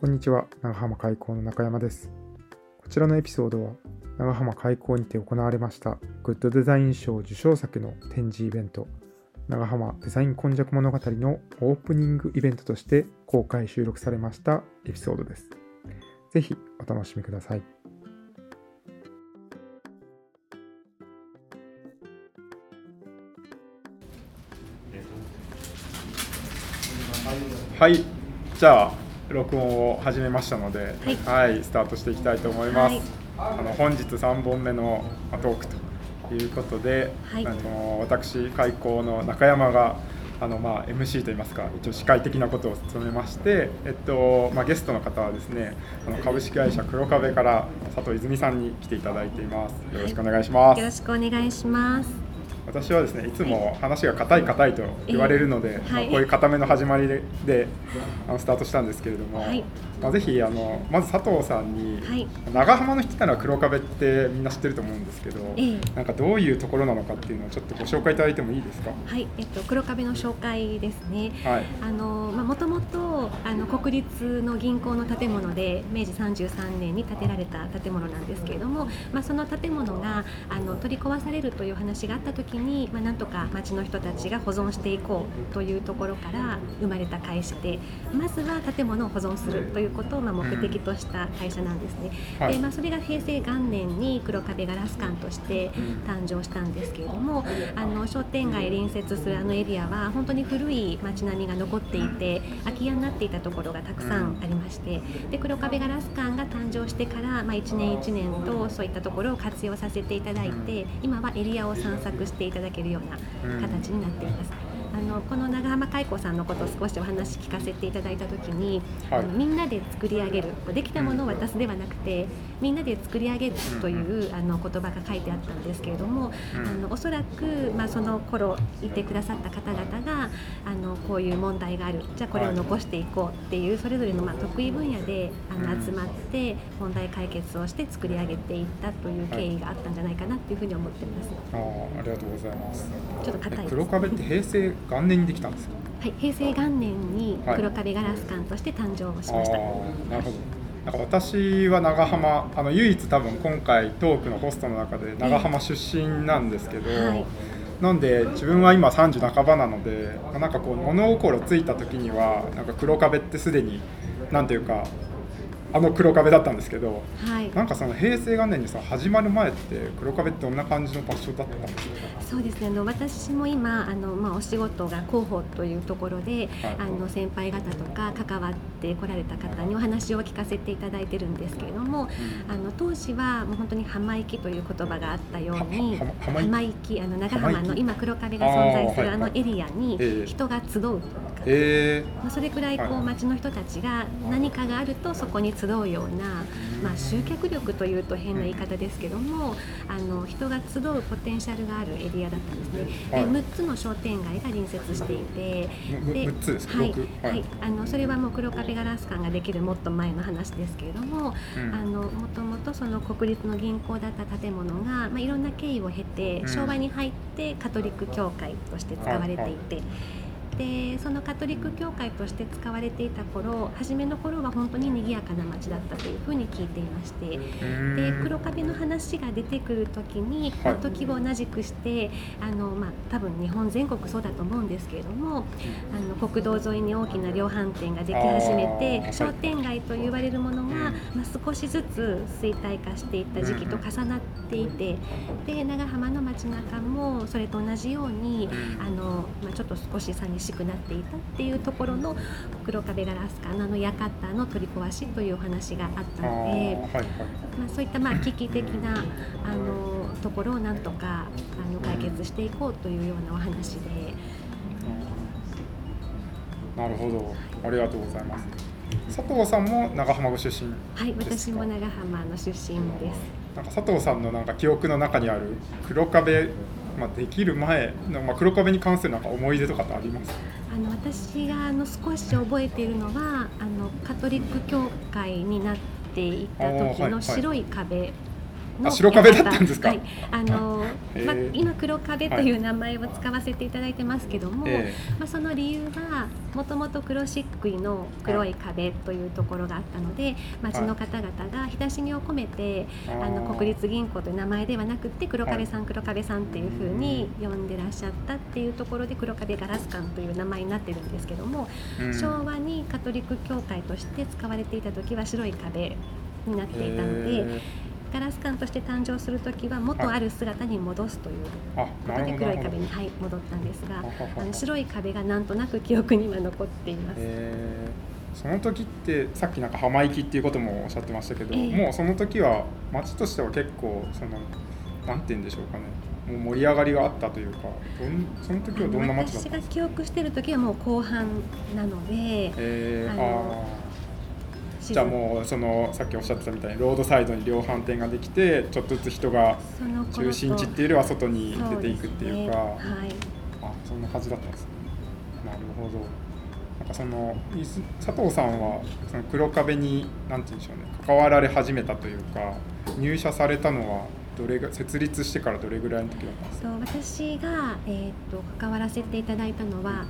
こんにちは、長浜開港の中山です。こちらのエピソードは、長浜開港にて行われました、グッドデザイン賞受賞作の展示イベント、長浜デザイン今昔物語のオープニングイベントとして公開収録されましたエピソードです。ぜひお楽しみください。はい、じゃあ録音を始めましたので、はい、スタートしていきたいと思います。はいあの本日3本目のまあトークということで、はいあの私開講の中山があのまあ MC といいますか一応司会的なことを務めまして、えっとまあ、ゲストの方はですねあの株式会社黒壁から佐藤泉さんに来ていただいています。よろしくお願いします。よろしくお願いします。私はですねいつも話が硬い硬いと言われるので、えーはい。まあこういう固めの始まりでであのスタートしたんですけれども、はい。まあ、ぜひあのまず佐藤さんに、はい。長浜の人なら黒壁ってみんな知ってると思うんですけど、ええ。なんかどういうところなのかっていうのをちょっとご紹介いただいてもいいですか。はい、えっと黒壁の紹介ですね。はい。あのまあ元々あの国立の銀行の建物で明治33年に建てられた建物なんですけれども、まあその建物があの取り壊されるという話があった時に、まあなんとか町の人たちが保存していこうというところから生まれた会社で、まずは建物を保存するということをまあ目的とした会社なんですね。はい。でまあそれが平成元年に黒壁ガラス館として誕生したんですけれどもあの商店街隣接するあのエリアは本当に古い街並みが残っていて空き家になっていたところがたくさんありましてで黒壁ガラス館が誕生してから、まあ、1年1年とそういったところを活用させていただいて今はエリアを散策していただけるような形になっています。あのこの長浜海子さんのことを少しお話聞かせていただいた時に、はい。あのみんなで作り上げるできたものを渡すではなくてみんなで作り上げるというあの言葉が書いてあったんですけれども、うん。あのおそらく、まあ、その頃いてくださった方々があのこういう問題がある。じゃあこれを残していこうっていうそれぞれの、まあ、得意分野であのうん。集まって問題解決をして作り上げていったという経緯があったんじゃないかなっていうふうに思っています。あーありがとうございます。ちょっと硬い黒壁って平成元年にできたんですか？はい、平成元年にはい黒壁ガラス館として誕生しあました。ーなるほど。なんか私は長浜あの唯一多分今回トークのホストの中で長浜出身なんですけど、はいなんで自分は今30半ばなのでまあなんかこう物心ついた時にはなんか黒壁ってすでになんていうかあの黒壁だったんですけどはい。なんかその平成元年にさ始まる前って黒壁ってどんな感じの場所だったんですか？そうですね。あの私も今あの、まあ、お仕事が広報というところで、はい。あの先輩方とか関わってこられた方にお話を聞かせていただいてるんですけれども、あの当時はもう本当に浜行きという言葉があったようにはは浜浜行きあの長浜の今黒壁が存在するあのエリアにええ人が集う。えまあ、それくらいこはい。う町の人たちが何かがあるとそこに集うような、まあ、集客力というと変な言い方ですけどもあの人が集うポテンシャルがあるエリアだったんですね。ではい。6つの商店街が隣接していてむむ六つですか？はい六はい。はい、あのそれはもう黒壁ガラス館ができるもっと前の話ですけれども、うん。あのもともとその国立の銀行だった建物が、まあ、いろんな経緯を経てうん。昭和に入ってカトリック教会として使われていて。でそのカトリック教会として使われていた頃初めの頃は本当に賑やかな町だったというふうに聞いていましてで黒壁の話が出てくる時に、はい。時を同じくしてあの、まあ、多分日本全国そうだと思うんですけれどもあの国道沿いに大きな量販店ができ始めて商店街と言われるものが、うん。まあ、少しずつ衰退化していった時期と重なっていてで長浜の街中もそれと同じようにうん。あの、まあ、ちょっと少し寂しくなっていたっていうところの黒壁ガラス館のあの館の取り壊しというお話があったので。はいはいまあ、そういったまあ危機的なあのところをなんとかあの解決していこうというようなお話で、なるほど、ありがとうございます。佐藤さんも長浜ご出身。はい、ですか？私も長浜の出身です。なんか佐藤さんのなんか記憶の中にある黒壁、まあ、できる前の、まあ、黒壁に関するなんか思い出とかってあります？か。あの私があの少し覚えているのはあのカトリック教会になっていた時の白い壁の白壁だったんですか？はい、あの まあ、今黒壁という名前を使わせていただいてますけども、えまあ、その理由はもともと黒漆喰の黒い壁というところがあったので町の方々が親しみを込めてー。あの国立銀行という名前ではなくて黒壁さん黒壁さんっていうふうに呼んでらっしゃったっていうところで黒壁ガラス館という名前になってるんですけども、うん。昭和にカトリック教会として使われていた時は白い壁になっていたのでへガラス館として誕生する時は元ある姿に戻すということで黒い壁に、はい、戻ったんですがあの白い壁がなんとなく記憶には残っています。えー。その時ってさっきなんか浜行きっていうこともおっしゃってましたけど、ええ。もうその時は町としては結構そのなんて言うんでしょうかね。もう盛り上がりがあったというかどんその時はどんな町だったんですか？私が記憶してる時はもう後半なのでえー、あのじゃあもうそのさっきおっしゃってたみたいにロードサイドに量販店ができてちょっとずつ人が中心地っていうよりは外に出ていくっていうか。ね。はい。あそんな感じだったんですね。なるほど。なんかその佐藤さんはその黒壁に何て言うんでしょうね関わられ始めたというか入社されたのはどれが設立してからどれぐらいの時だったんですか？私が、えー、と関わらせていただいたのは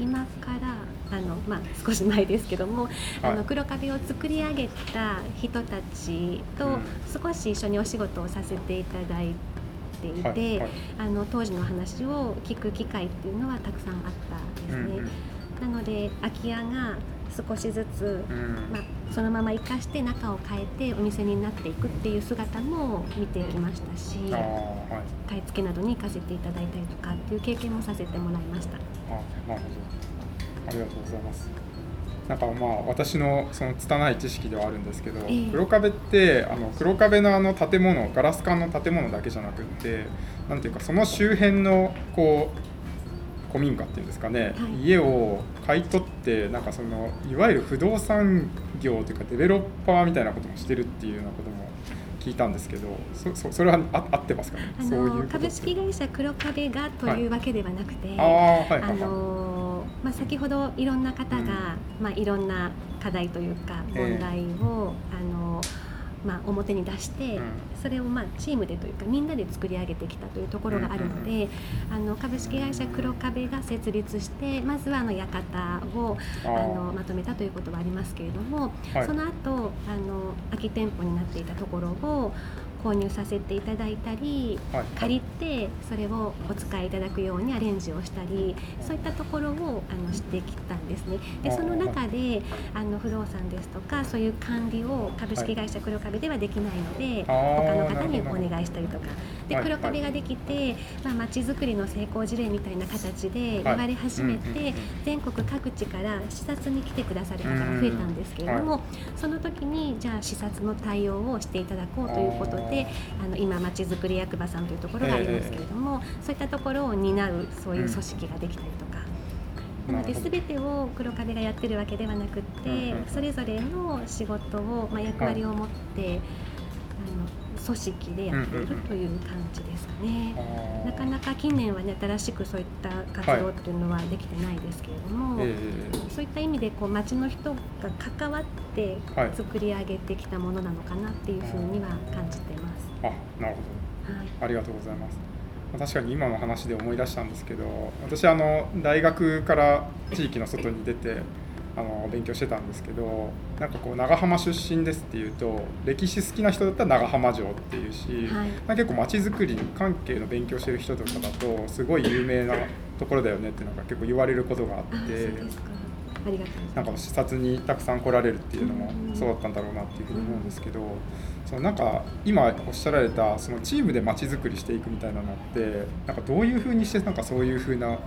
今からあの、まあ、少し前ですけども、あはい。の黒壁を作り上げた人たちとうん。少し一緒にお仕事をさせていただいていて、はいはい。あの当時の話を聞く機会っていうのはたくさんあったんですね。うんなので空き家が少しずつ、うん。うんまあ、そのまま生かして中を変えてお店になっていくっていう姿も見てきましたしはい。買い付けなどに行かせていただいたりとかっていう経験もさせてもらいました。あなるほどありがとうございます。なんかまあ私のその拙い知識ではあるんですけど、ええ。黒壁ってあの黒壁のあの建物ガラス管の建物だけじゃなくってなんていうかその周辺のこう古民家っていうんですかね、はい。家を買い取ってなんかそのいわゆる不動産業というかデベロッパーみたいなこともしてるっていうようなことも聞いたんですけどそそそれはあ合ってますか？ねあそういう株式会社黒壁がというわけではなくて、ああはいはいはい。あのまあ、先ほどいろんな方が、うん。まあ、いろんな課題というかええ。問題を、あのまあ、表に出して、うん。それを、まあ、チームでというかみんなで作り上げてきたというところがあるので、あの株式会社黒壁が設立してまずはあの館をあのまとめたということはありますけれども、はい。その後あの空き店舗になっていたところを購入させていただいたりはい。借りてそれをお使いいただくようにアレンジをしたりそういったところをあのしてきたんですね。であその中であの不動産ですとかそういう管理を株式会社黒壁ではできないので、あー他の方にお願いしたりとか。ではい。黒壁ができてまあ街づくりの成功事例みたいな形で言われ始めて、全国各地から視察に来てくださる方が増えたんですけれども、その時にじゃあ視察の対応をしていただこうということであの今まちづくり役場さんというところがありますけれども、そういったところを担うそういう組織ができたりとか。なので全てを黒壁がやってるわけではなくって、それぞれの仕事を、まあ、役割を持って、組織でやっているという感じですかね。なかなか近年はね新しくそういった活動っていうのはできてないですけれども、えそういった意味でこう町の人が関わってはい作り上げてきたものなのかなっていうふうには感じてます。ーあなるほどはい、ありがとうございます。まあ確かに今の話で思い出したんですけど、私あの大学から地域の外に出てあの勉強してたんですけど、なんかこう長浜出身ですっていうと、歴史好きな人だったら長浜城っていうし、はい。まあ結構街づくり関係の勉強してる人とかだとすごい有名なところだよねっていうのが結構言われることがあって。なんか視察にたくさん来られるっていうのもうん。そうだったんだろうなっていうふうに思うんですけど、そのなんか今おっしゃられたそのチームで街づくりしていくみたいなのってなんかどういうふうにしてなんかそういうふうな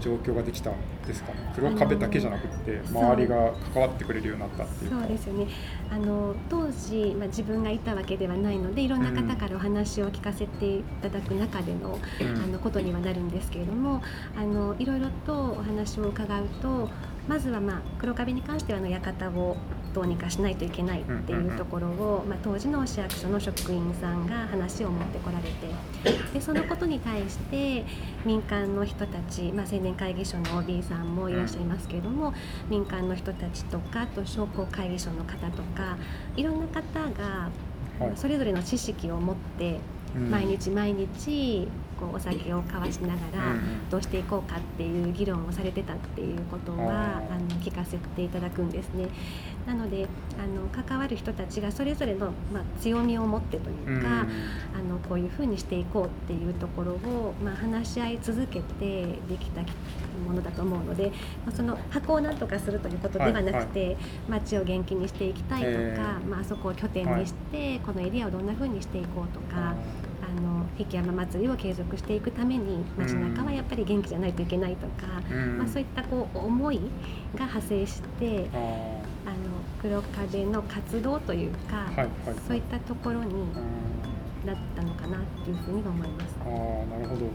状況ができたんですかね。黒壁だけじゃなくて周りが関わってくれるようになったっていうか。そうですよね。あの当時、まあ、自分がいたわけではないのでいろんな方からお話を聞かせていただく中での,、うん。あのことにはなるんですけれどもあのいろいろとお話を伺うとまずは、まあ、黒壁に関してはあの館をどうにかしないといけないっていうところを、まあ、当時の市役所の職員さんが話を持ってこられてでそのことに対して民間の人たち、まあ、青年会議所の OB さんもいらっしゃいますけれども、民間の人たちとかあと商工会議所の方とかいろんな方がはい。それぞれの知識を持ってうん。毎日毎日こうお酒を交わしながらどうしていこうかっていう議論をされてたっていうことはあの聞かせていただくんですね。なのであの関わる人たちがそれぞれの、まあ、強みを持ってというか、あのこういうふうにしていこうっていうところを、まあ、話し合い続けてできたものだと思うので、まあ、その箱をなんとかするということではなくて、街を元気にしていきたいとか、えー。まあそこを拠点にして、このエリアをどんなふうにしていこうとか。あの引山祭りを継続していくために街中はやっぱり元気じゃないといけないとか、うん。まあ、そういったこう思いが派生してあの黒壁の活動というか、はいはいそういったところにうん。なったのかなっていうふうには思います。ああなるほど。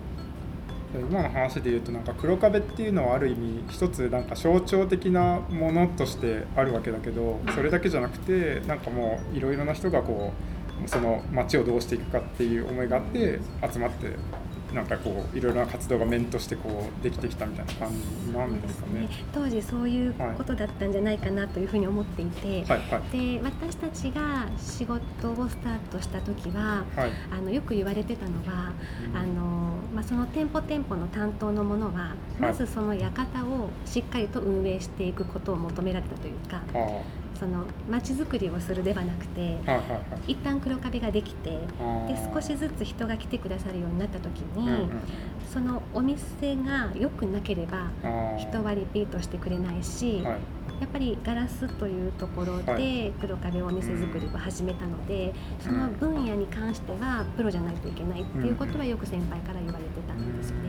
今の話で言うとなんか黒壁っていうのはある意味一つなんか象徴的なものとしてあるわけだけどそれだけじゃなくてなんかもういろいろな人がこうその街をどうしていくかっていう思いがあって集まってなんかこういろいろな活動が面としてこうできてきたみたいな感じなんですかね。当時そういうことだったんじゃないかなというふうに思っていて、はいはいで私たちが仕事をスタートした時ははい。あのよく言われてたのは、あのまあ、その店舗店舗の担当のものはまずその館をしっかりと運営していくことを求められたというかその街づくりをするではなくてはいはいはい。一旦黒壁ができてあでー少しずつ人が来てくださるようになった時に、うんうんそのお店が良くなければ人はリピートしてくれないし、はい。やっぱりガラスというところはで黒壁お店作りを始めたので、その分野に関してはプロじゃないといけないっていうことはよく先輩から言われてたんですよね。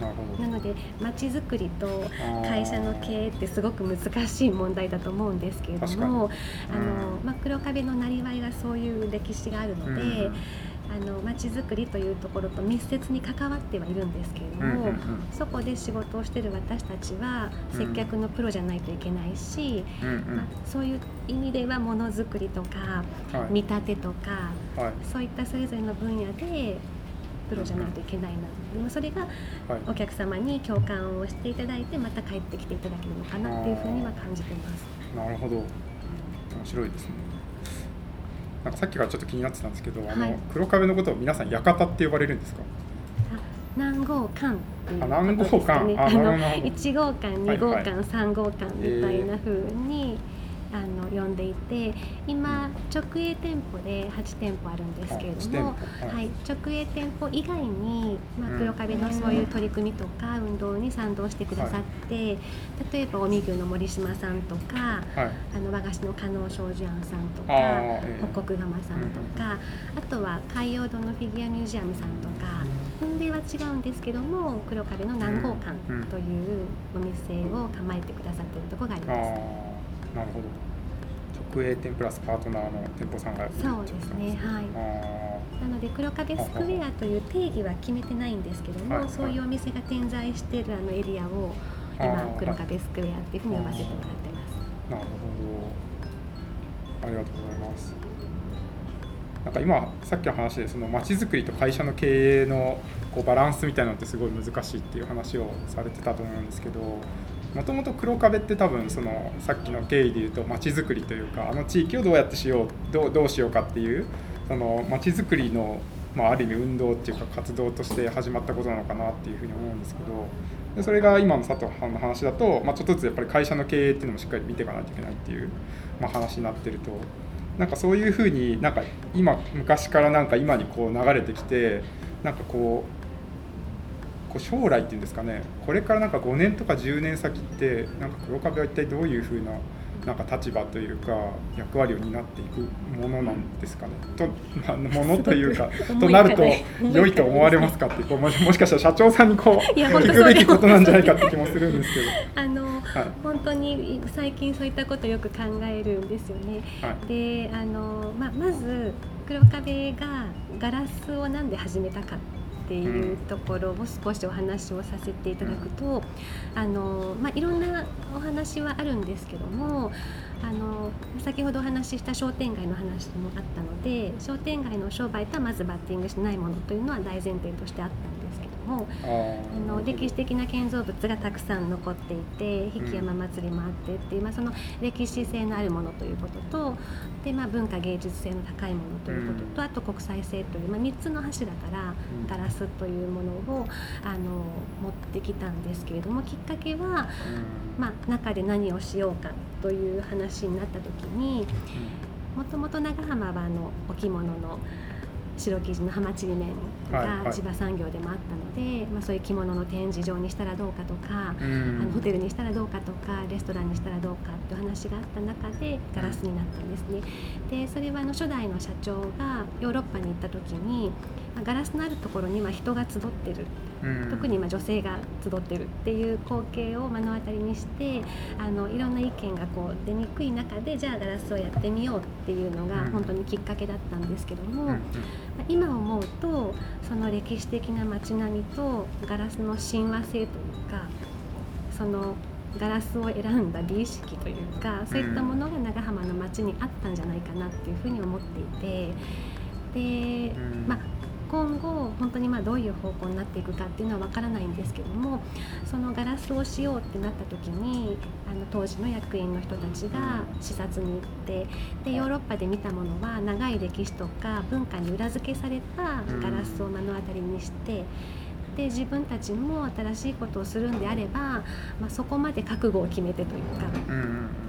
うんなので街づくりと会社の経営ってすごく難しい問題だと思うんですけれどもあの、うん。まあ、黒壁のなりわいがそういう歴史があるので、うんあの街づくりというところと密接に関わってはいるんですけれども、うんうんうん。そこで仕事をしてる私たちは接客のプロじゃないといけないし、うんうん。まあ、そういう意味ではものづくりとかはい。見立てとかはい。そういったそれぞれの分野でプロじゃないといけないなでもそれがはいお客様に共感をしていただいてまた帰ってきていただけるのかなっていうふうには感じてます。なるほど。面白いですね。なんかさっきからちょっと気になってたんですけど、あのはい。黒壁のことを皆さん館って呼ばれるんですか？あ南郷館っていうことですかね。館。ああのなるほど。1号館、2号はい館、3号館みたいな風に、あの呼んでいて、今直営店舗で8店舗あるんですけれども、あ8店舗はい。はい、直営店舗以外に、まあ、うん。黒壁のそういう取り組みとか運動に賛同してくださって、例えば近江牛の森島さんとか、はい。あの和菓子の加納庄司庵さんとか、北国釜さんとか、あとは海洋堂のフィギュアミュージアムさんとか、運営は違うんですけども黒壁の南郷館うんというお店を構えてくださっているところがあります。なるほど。直営店プラスパートナーの店舗さんがそうですね、はい。あなので黒壁スクエアという定義は決めてないんですけども、はいはいそういうお店が点在しているあのエリアを今黒壁スクエアっていうふうに呼ばせてもらってます。あなるほど。ありがとうございます。なんか今さっきの話でその街づくりと会社の経営のこうバランスみたいなのってすごい難しいっていう話をされてたと思うんですけどもともと黒壁って多分そのさっきの経緯で言うと街づくりというかあの地域をどうやってしようどうどうしようかっていうその街づくりの、まあ、ある意味運動っていうか活動として始まったことなのかなっていうふうに思うんですけどでそれが今の佐藤さんの話だと、まあ、ちょっとずつやっぱり会社の経営っていうのもしっかり見ていかないといけないっていう、まあ、話になってると。なんかそういうふうになんか今昔からなんか今にこう流れてきてなんかこうこう将来っていうんですかねこれからなんか5年とか10年先ってなんか黒壁は一体どういうふうななんか立場というか役割を担っていくものなんですかね。と、まあ、ものというか となると良いと思われますかってこうもしもしかしたら社長さんにこう聞くべきことなんじゃないかって気もするんですけど。あのはい本当に最近そういったことをよく考えるんですよね。はいであの、まあ、まず黒壁がガラスをなんで始めたかっていうところを少しお話をさせていただくと、あのまあ、いろんなお話はあるんですけどもあの先ほどお話しした商店街の話もあったので商店街の商売とはまずバッティングしないものというのは大前提としてあったんですけどもあの歴史的な建造物がたくさん残っていて引山祭りもあってっていう、まあ、その歴史性のあるものということとで、まあ、文化芸術性の高いものということと、あと国際性という、まあ、3つの柱からガラスというものをあの持ってきたんですけれどもきっかけは、まあ、中で何をしようかという話になった時にもともと長浜はあのお着物の白生地の浜ちりめんが千葉産業でもあったので、はいはい、まあ、そういう着物の展示場にしたらどうかとか、あのホテルにしたらどうかとかレストランにしたらどうかっていう話があった中でガラスになったんですね。でそれはあの初代の社長がヨーロッパに行った時にガラスのあるところには人が集ってる。特に今女性が集ってるっていう光景を目の当たりにしてあのいろんな意見がこう出にくい中でじゃあガラスをやってみようっていうのが本当にきっかけだったんですけども、今思うとその歴史的な街並みとガラスの親和性というかそのガラスを選んだ美意識というかそういったものが長浜の街にあったんじゃないかなっていうふうに思っていてで、まあ今後本当にまあどういう方向になっていくかっていうのは分からないんですけどもそのガラスをしようってなった時にあの当時の役員の人たちが視察に行ってでヨーロッパで見たものは長い歴史とか文化に裏付けされたガラスを目の当たりにして。で自分たちも新しいことをするんであれば、まあ、そこまで覚悟を決めてというか、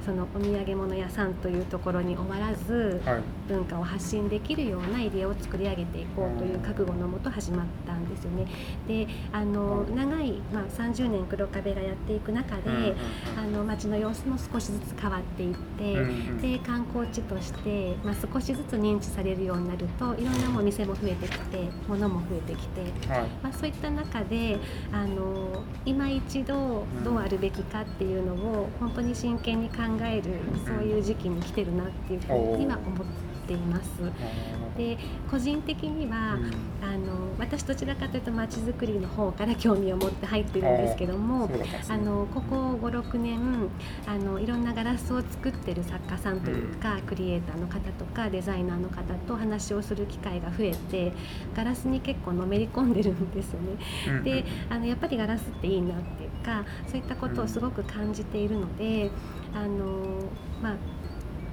そのお土産物屋さんというところに終わらず、はい、文化を発信できるようなエリアを作り上げていこうという覚悟のもと始まったんですよね。であの長い、まあ、30年黒壁がやっていく中で、あの街の様子も少しずつ変わっていって、で観光地として、まあ、少しずつ認知されるようになるといろんなお店も増えてきて物も増えてきて、はい、まあ、そういった中であの今一度どうあるべきかっていうのを本当に真剣に考えるそういう時期に来てるなっていうふうには思っています。で個人的には、うん、あの私どちらかというとまちづくりの方から興味を持って入ってるんですけどもあのここ56年あのいろんなガラスを作ってる作家さんというか、うん、クリエイターの方とかデザイナーの方と話をする機会が増えてガラスに結構のめり込んでるんですよね。うん、であのやっぱりガラスっていいなっていうかそういったことをすごく感じているのであのまあ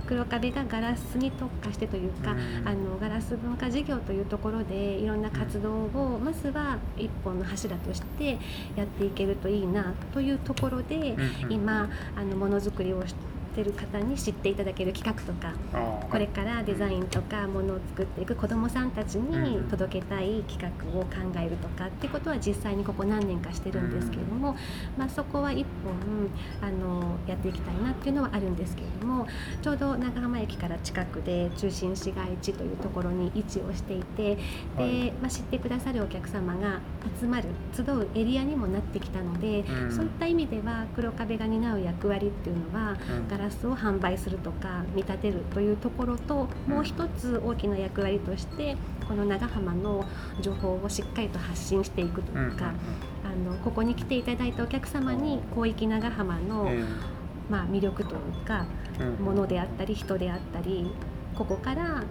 黒壁がガラスに特化してというか、うん、あのガラス文化事業というところでいろんな活動をまずは一本の柱としてやっていけるといいなというところで、うん、今あのものづくりをしてる方に知っていただける企画とかこれからデザインとかものを作っていく子どもさんたちに届けたい企画を考えるとかってことは実際にここ何年かしてるんですけれども、まあ、そこは一本あのやっていきたいなっていうのはあるんですけれどもちょうど長浜駅から近くで中心市街地というところに位置をしていてで、まあ、知ってくださるお客様が集まる集うエリアにもなってきたので、そういった意味では黒壁が担う役割っていうのは、ガララスを販売するとか見立てるというところともう一つ大きな役割としてこの長浜の情報をしっかりと発信していくというか、あのここに来ていただいたお客様に広域長浜の、まあ、魅力というか、ものであったり人であったりここから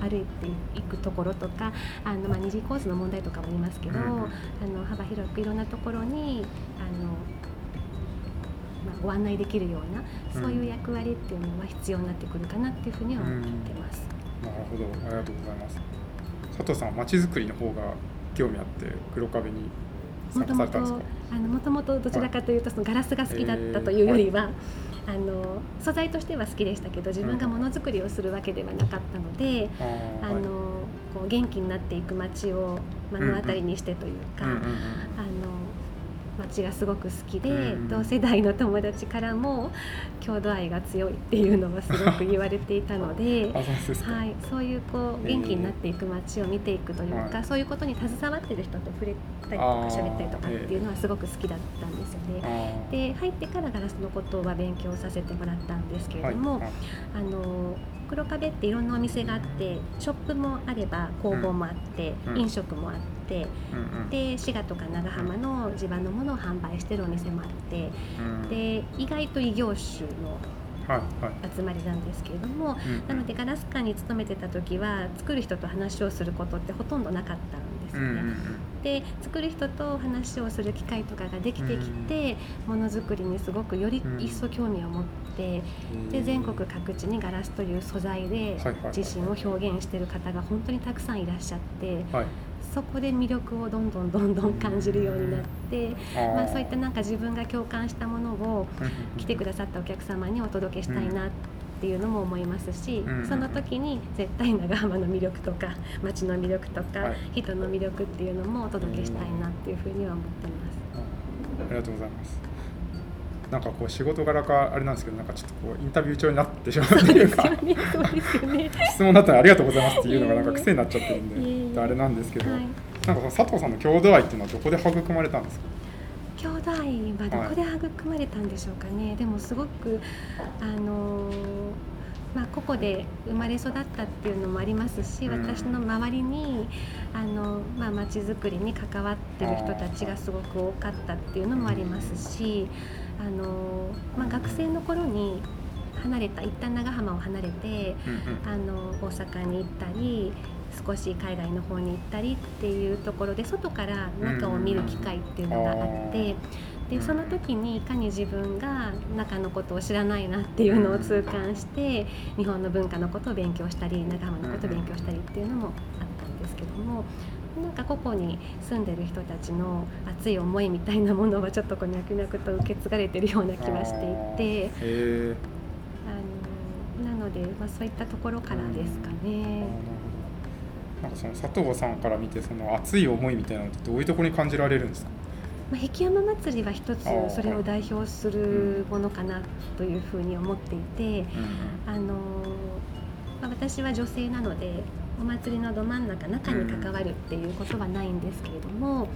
歩いていくところとか、あのまあ、二次構図の問題とかもありますけど、あの幅広くいろんなところにあのまあ、ご案内できるようなそういう役割っていうのは必要になってくるかなっていうふうには思ってます。なるほど。ありがとうございます。佐藤さんはまちづくりの方が興味あって黒壁に参加されたんですか？あのもともとどちらかというとそのガラスが好きだったというよりは、はい。あの素材としては好きでしたけど自分がものづくりをするわけではなかったので、うん、あのこう元気になっていく街を目の当たりにしてというか、あの街がすごく好きで、うん、同世代の友達からも郷土愛が強いっていうのはすごく言われていたので はい、そういうこう元気になっていく街を見ていくというか、えー、そういうことに携わってる人と触れたりとか喋ったりとかっていうのはすごく好きだったんですよね。で入ってからガラスのことは勉強させてもらったんですけれども、はい、あの黒壁っていろんなお店があってショップもあれば工房もあって、うん、飲食もあって、うんうん、で滋賀とか長浜の地場のものを販売してるお店もあって、うん、で意外と異業種の集まりなんですけれども、はいはい、なのでガラス館に勤めてた時は作る人と話をすることってほとんどなかったんですよね。うんうんで作る人と話をする機会とかができてきてものづくりにすごくより一層興味を持ってで全国各地にガラスという素材で自身を表現している方が本当にたくさんいらっしゃって。はい。そこで魅力をどんどんどんどん感じるようになって、まあ、そういったなんか自分が共感したものを来てくださったお客様にお届けしたいなっていうのも思いますし、その時に絶対長浜の魅力とか 街の魅力とか、人の魅力っていうのもお届けしたいなっていうふうには思ってます。ありがとうございます。なんかこう仕事柄かあれなんですけどなんかちょっとこうインタビュー調になってしまうというか 質問だったらありがとうございますっていうのがなんか癖になっちゃってるんで、あれなんですけど、なんかその佐藤さんの郷土愛っていうのはどこで育まれたんですか？兄弟はどこで育まれたんでしょうかね、はい、でもすごくあのまあ、個々で生まれ育ったっていうのもありますし、うん、私の周りにあの、まあ、町づくりに関わってる人たちがすごく多かったっていうのもありますしあの、まあ、学生の頃に離れた一旦長浜を離れて、あの大阪に行ったり少し海外の方に行ったりっていうところで外から中を見る機会っていうのがあって。でその時にいかに自分が中のことを知らないなっていうのを痛感して日本の文化のことを勉強したり長浜のことを勉強したりっていうのもあったんですけどもなんか個々に住んでる人たちの熱い思いみたいなものはちょっとこう脈々と受け継がれてるような気はしていてあのなので、まあ、そういったところからですかね。なんかその佐藤さんから見てその熱い思いみたいなのってどういうところに感じられるんですか？まあ、壁山祭りは一つそれを代表するものかなというふうに思っていて、あのまあ、私は女性なのでお祭りのど真ん中中に関わるっていうことはないんですけれども、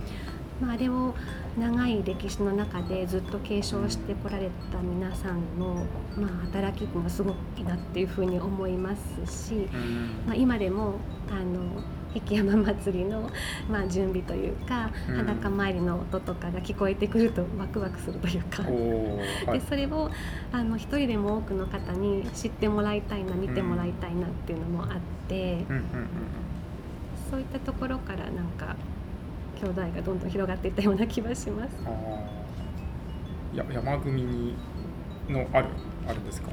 まあ、あれを長い歴史の中でずっと継承してこられた皆さんの、まあ、働きもすごくいいなっていうふうに思いますし、まあ、今でもあの壁山祭りの、まあ、準備というか、うん、裸参りの音とかが聞こえてくるとワクワクするというか、はい、でそれをあの一人でも多くの方に知ってもらいたいな見てもらいたいなっていうのもあって、うん、そういったところからなんか兄弟がどんどん広がっていったような気がします。や山組にのあるあるんですか？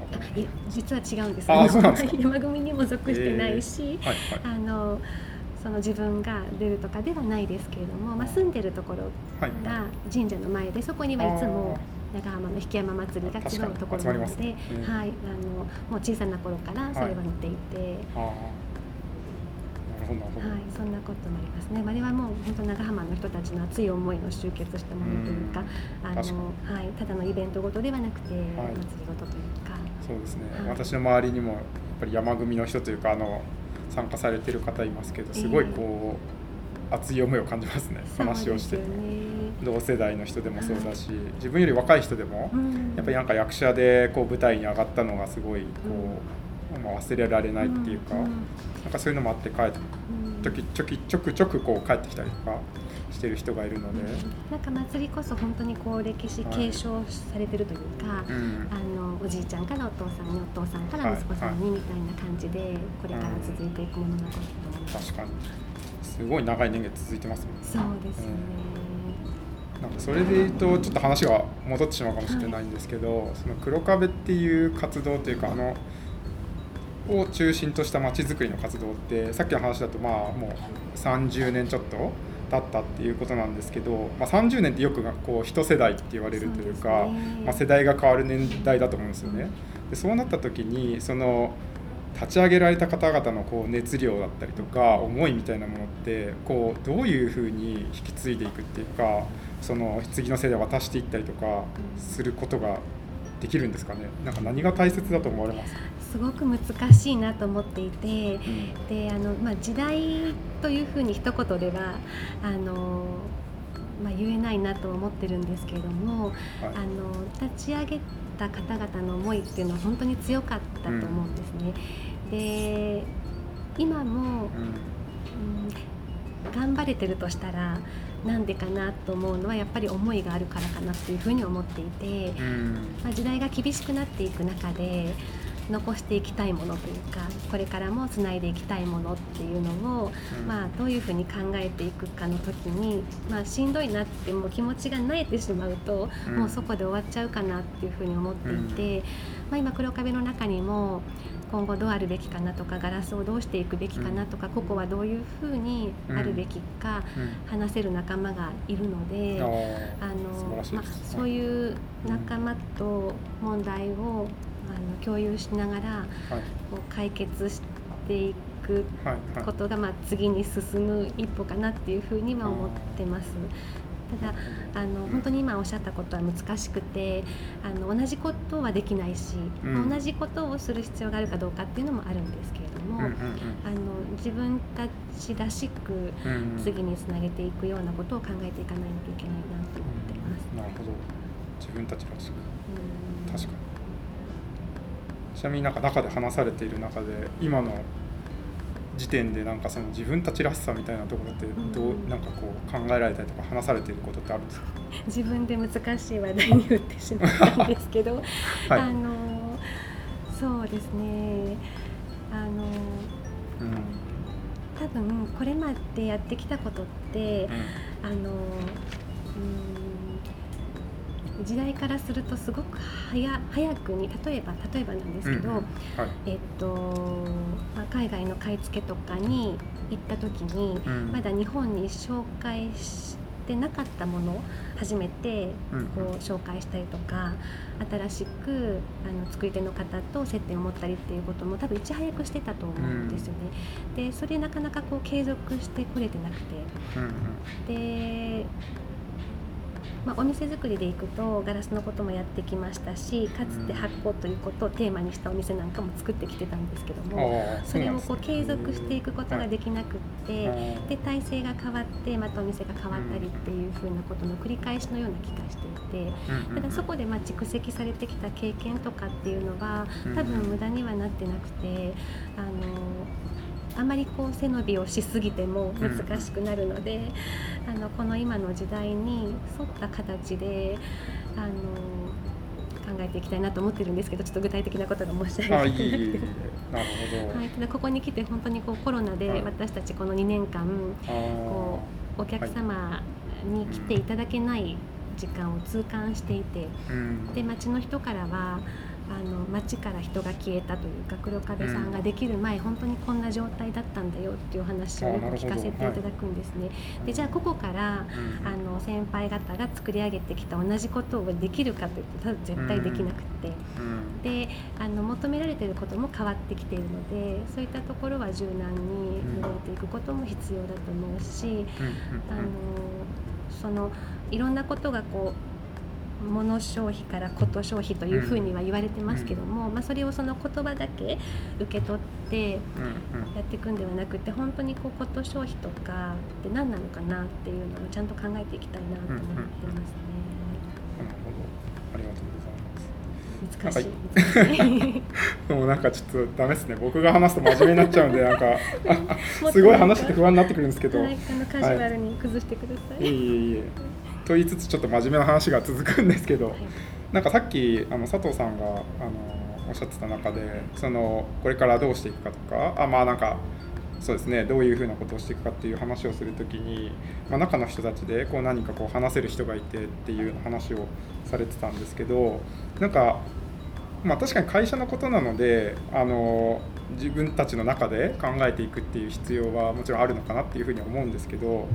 実は違うんです、ね、山組にも属してないし、えーはいはい、あのその自分が出るとかではないですけれども、まあ、住んでるところが神社の前でそこにはいつも長浜の引山祭りが集うところなので、ね。うん、はい、あのもう小さな頃からそれは見ていて。はいはい、そんなこともありますね。あれはもう本当長浜の人たちの熱い思いの集結したものというか、うん、あのはい、ただのイベントごとではなくて、はい、祭りごとというか。そうですね。私の周りにもやっぱり山組の人というかあの参加されてる方いますけどすごいこう、熱い思いを感じますね。話をしてて、同世代の人でもそうだし、自分より若い人でも、やっぱりなんか役者でこう舞台に上がったのがすごいこう、まあ、忘れられないっていうか、なんかそういうのもあって帰って時ちょきちょくちょくこう帰ってきたりとか。してる人がいるので、なんか祭りこそ本当にこう歴史継承されてるというか、はいあのおじいちゃんからお父さんにお父さんから息子さんにみたいな感じでこれから続いていくものなのかと思います、確かに。すごい長い年月続いてますもんね。そうですね、うん、なんかそれでいうとちょっと話が戻ってしまうかもしれないんですけど、はい、その黒壁っていう活動というかあのを中心としたまちづくりの活動ってさっきの話だとまあもう30年ちょっと経ったっていうことなんですけど、まあ、30年ってよくこう一世代って言われるというか、ね、まあ、世代が変わる年代だと思うんですよね。でそうなった時にその立ち上げられた方々のこう熱量だったりとか思いみたいなものってこうどういうふうに引き継いでいくっていうかその次の世代を渡していったりとかすることができるんですかね。なんか何が大切だと思われますすごく難しいなと思っていて、うん、であの、まあ、時代というふうに一言ではあの、まあ、言えないなと思ってるんですけれども、はい、あの立ち上げた方々の思いっていうのは本当に強かったと思うんですね。うん、で今も、うん、頑張れてるとしたらなんでかなと思うのはやっぱり思いがあるからかなっていうふうに思っていて、まあ、時代が厳しくなっていく中で残していきたいものというかこれからもつないでいきたいものっていうのを、うん。まあ、どういうふうに考えていくかの時に、まあ、しんどいなってもう気持ちが慣れてしまうと、うん。もうそこで終わっちゃうかなっていうふうに思っていて、まあ、今黒壁の中にも今後どうあるべきかなとかガラスをどうしていくべきかなとか、ここはどういうふうにあるべきかうん。話せる仲間がいるので。あー。あのまあそういう仲間と問題をあの共有しながらはいこう解決していくことが、まあ、次に進む一歩かなっていうふうには思ってます。ただあの本当に今おっしゃったことは難しくてあの同じことはできないし、うんまあ同じことをする必要があるかどうかっていうのもあるんですけれども、うんうんあの自分たちらしくうんうん次につなげていくようなことを考えていかないといけないなと思ってます。なるほど自分たちらしくうん確かにちなみになんか中で話されている中で今の時点でなんかその自分たちらしさみたいなところってどううん。なんかこう考えられたりとか話されていることってあるんですか？自分で難しい話題に振ってしまったんですけど、はい。あのそうですね。あのうん。多分これまでやってきたことってあのうん時代からするとすごく早早くに例えば例えばなんですけど、うんうん。はい。えっとまあ、海外の買い付けとかに行った時に、うん。まだ日本に紹介してなかったものを初めてうんこう紹介したりとか新しくあの作り手の方と接点を持ったりっていうことも多分いち早くしてたと思うんですよね。でそれなかなかこう継続してこれてなくて。うんうん。で、まあ、お店作りでいくとガラスのこともやってきましたしかつて発酵ということをテーマにしたお店なんかも作ってきてたんですけどもそれをこうう継続していくことができなくって。で体制が変わってまたお店が変わったりっていう風なことの繰り返しのような気がしていてただそこでまあ蓄積されてきた経験とかっていうのはうん。多分無駄にはなってなくてあのあまりこう背伸びをしすぎても難しくなるので、あのこの今の時代に沿った形であの考えていきたいなと思ってるんですけどちょっと具体的なことが申し上げられてあいいいいいはい、ただここに来て本当にこうコロナではい。私たちこの2年間あこうお客様に来ていただけない時間を痛感していてーうん。で町の人からはあの町から人が消えたというか黒壁さんができる前、本当にこんな状態だったんだよっていうお話をよく聞かせていただくんですね。でじゃあここからうん。あの先輩方が作り上げてきた同じことをできるかというと絶対できなくって。うん。であの求められていることも変わってきているのでそういったところは柔軟に動いていくことも必要だと思うし、うん。うん。あのそのいろんなことがこう物消費からこと消費というふうには言われてますけども、まあ、それをその言葉だけ受け取ってやっていくんではなくて本当にこうこと消費とかって何なのかなっていうのをちゃんと考えていきたいなと思ってますね。なるほど。ありがとうございます。難しい。で もなんかちょっとダメですね。僕が話すと真面目になっちゃうんでなんか あすごい話して不安になってくるんですけど、はい、あのカジュアルに崩してください。いえいえいえと言いつつちょっと真面目な話が続くんですけど、はい。なんかさっきあの佐藤さんがあのおっしゃってた中でそのこれからどうしていくかとかあまあなんかそうですねどういうふうなことをしていくかっていう話をするときに、まあ、中の人たちでこう何かこう話せる人がいてっていう話をされてたんですけどなんかまあ、確かに会社のことなのであの自分たちの中で考えていくっていう必要はもちろんあるのかなっていうふうに思うんですけど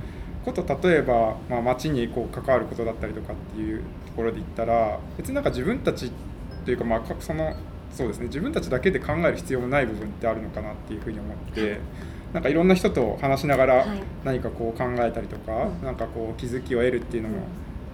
こと例えば、まあ、町にこう関わることだったりとかっていうところで言ったら別になんか自分たちというか、まあ、かそのそうですね自分たちだけで考える必要もない部分ってあるのかなっていうふうに思って。なんかいろんな人と話しながらはい何かこう考えたりとか、うんなんかこう気づきを得るっていうのも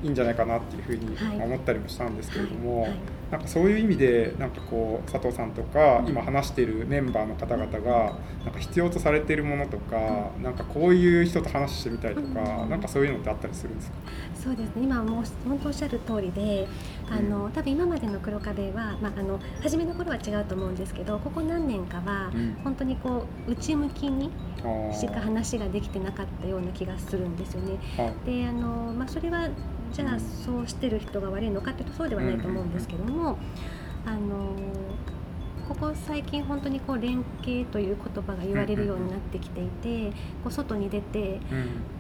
いいんじゃないかなっていうふうにはい。思ったりもしたんですけれども、はい。なんかそういう意味でなんかこう佐藤さんとか今話しているメンバーの方々がなんか必要とされているものとかなんかこういう人と話してみたいとかうん。なんかそういうのってあったりするんですか？そうですね。今もう本当おっしゃる通りであの多分今までの黒壁は、まあ、あの初めの頃は違うと思うんですけどここ何年かはうん。本当にこう内向きにしか話ができてなかったような気がするんですよね。はいであの、まあ、それはじゃあうんそうしてる人が悪いのかというとそうではないと思うんですけども、あのここ最近本当にこう連携という言葉が言われるようになってきていて、こう外に出て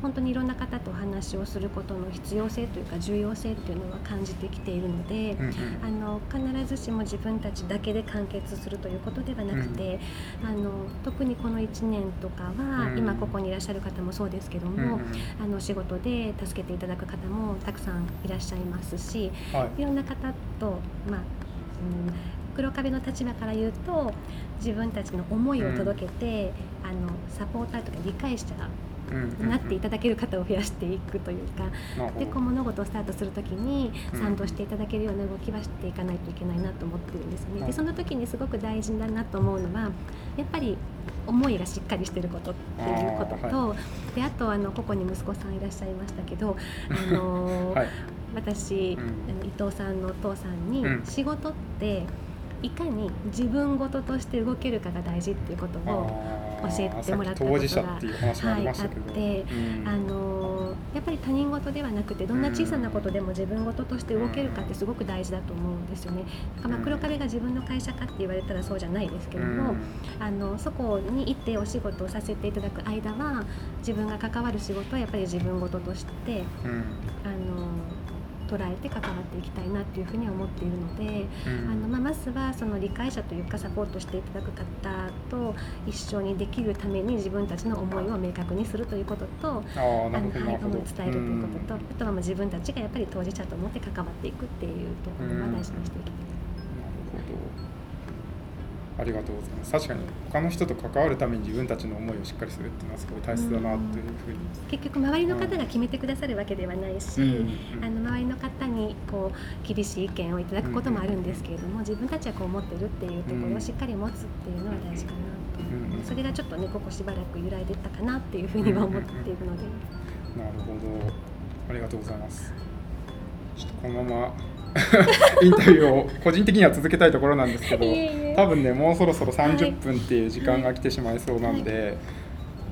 本当にいろんな方とお話をすることの必要性というか重要性っていうのは感じてきているので、あの必ずしも自分たちだけで完結するということではなくて、あの特にこの1年とかは、今ここにいらっしゃる方もそうですけども、あの仕事で助けていただく方もたくさんいらっしゃいますし、はい、いろんな方とまあ、うん黒壁の立場から言うと自分たちの思いを届けて、うん、あのサポーターとか理解者なっていただける方を増やしていくというか、でこう物事をスタートする時に賛同していただけるような動きはしていかないといけないなと思ってるんですね。でその時にすごく大事だなと思うのはやっぱり思いがしっかりしてることっていうこととあ,、はい、であとあのここに息子さんいらっしゃいましたけど、あの はい、私、うん、伊藤さんのお父さんに仕事って、うんいかに自分事として動けるかが大事っていうことを教えてもらったことが、はい、あって、うん、あのやっぱり他人事ではなくてどんな小さなことでも自分事として動けるかってすごく大事だと思うんですよね。だからまあ黒壁が自分の会社かって言われたらそうじゃないですけども、うん、あのそこに行ってお仕事をさせていただく間は自分が関わる仕事はやっぱり自分事として、うん、あの捉えて関わっていきたいなというふうに思っているので、うん、あのまあ、まずはその理解者というかサポートしていただく方と一緒にできるために自分たちの思いを明確にするということとあの、はい、思い伝えるということと、うん、あとはまあ自分たちがやっぱり当事者と思って関わっていくっていうところは大事にしていきたい。ありがとうございます。確かに他の人と関わるために自分たちの思いをしっかりするっていうのはすごい大切だなというふうに。結局周りの方が決めてくださるわけではないし、うん、あの周りの方にこう厳しい意見をいただくこともあるんですけれども、自分たちはこう思ってるっていうところをしっかり持つっていうのは大事かなと、うん、それがちょっとねここしばらく揺らいでったかなっていうふうには思っているので、なるほどありがとうございますちょっとこのままインタビューを個人的には続けたいところなんですけど多分ねもうそろそろ30分っていう時間が来てしまいそうなんで、はい。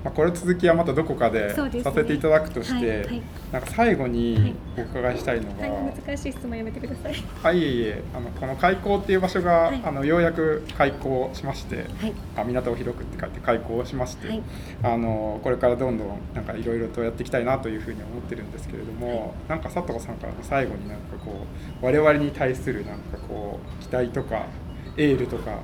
まあ、これ続きはまたどこかでさせていただくとして、ねはい。はい、なんか最後にお伺いしたいのが、はい、難しい質問やめてください。はい、いえいえあのこの開港っていう場所が、あのようやく開港しまして、あ港を広くって書いて開港しまして、あのこれからどんどんなんかいろいろとやっていきたいなというふうに思ってるんですけれども、なんか佐藤さんからの最後になんかこう我々に対するなんかこう期待とかエールとか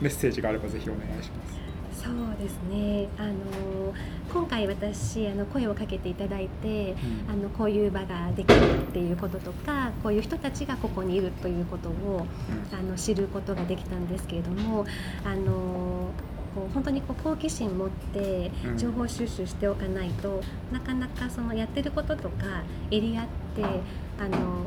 メッセージがあればぜひお願いします。そうですね。あの今回私あの声をかけていただいて、うん、あのこういう場ができるっていうこととかこういう人たちがここにいるということを、うん、あの知ることができたんですけれどもあのこう本当にこう好奇心持って情報収集しておかないと、うん、なかなかそのやってることとかエリアってあの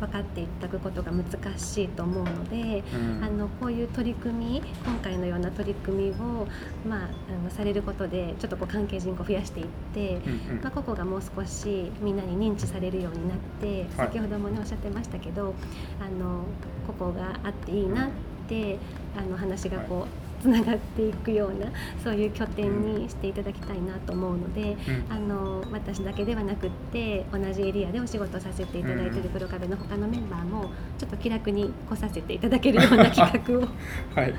分かっていただくことが難しいと思うので、うん、あのこういう取り組み今回のような取り組みを、まあ、あのされることでちょっとこう関係人口を増やしていって、うんうん、まあ、ここがもう少しみんなに認知されるようになって、はい、先ほどもねおっしゃってましたけどあのここがあっていいなってあの話がこう、はいつながっていくようなそういう拠点にしていただきたいなと思うので、うん、あの私だけではなくって同じエリアでお仕事させていただいている黒壁の他のメンバーもちょっと気楽に来させていただけるような企画を。はい、はい、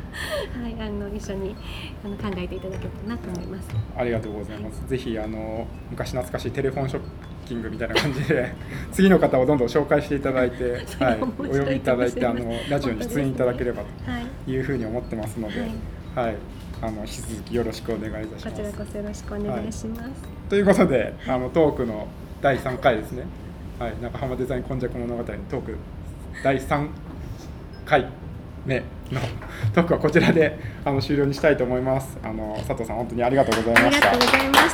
あの一緒にあの考えていただけたらなと思います。ありがとうございます。ぜひあの昔懐かしいテレフォンショッキングみたいな感じで 次の方をどんどん紹介していただいて、はい、お呼びいただいてあのラジオに出演いただければというふうに思ってますので。はいはい、あの引き続きよろしくお願いいたします。こちらこそよろしくお願いします。はい、ということで、あのトークの第3回ですね。はい、中浜デザイン今昔物語のトーク第3回目のトークはこちらであの終了にしたいと思います。あの佐藤さん本当にありがとうございました。ありがとうございまし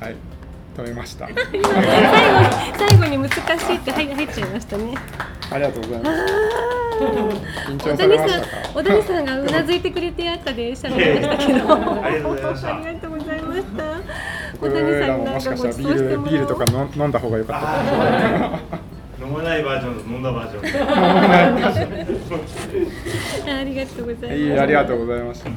た。はい。止めました。最後最後に難しいって入入っちゃいましたね。ありがとうございます。緊張されました小谷さんがうなずいてくれてあったでしゃべりましたけどありがとうございました。ありがとうございました。小谷さんもしかしたらビールビールとか飲んだ方が良かった飲まないバージョンと飲んだバージョン。ありがとうございます。いいありがとうございました。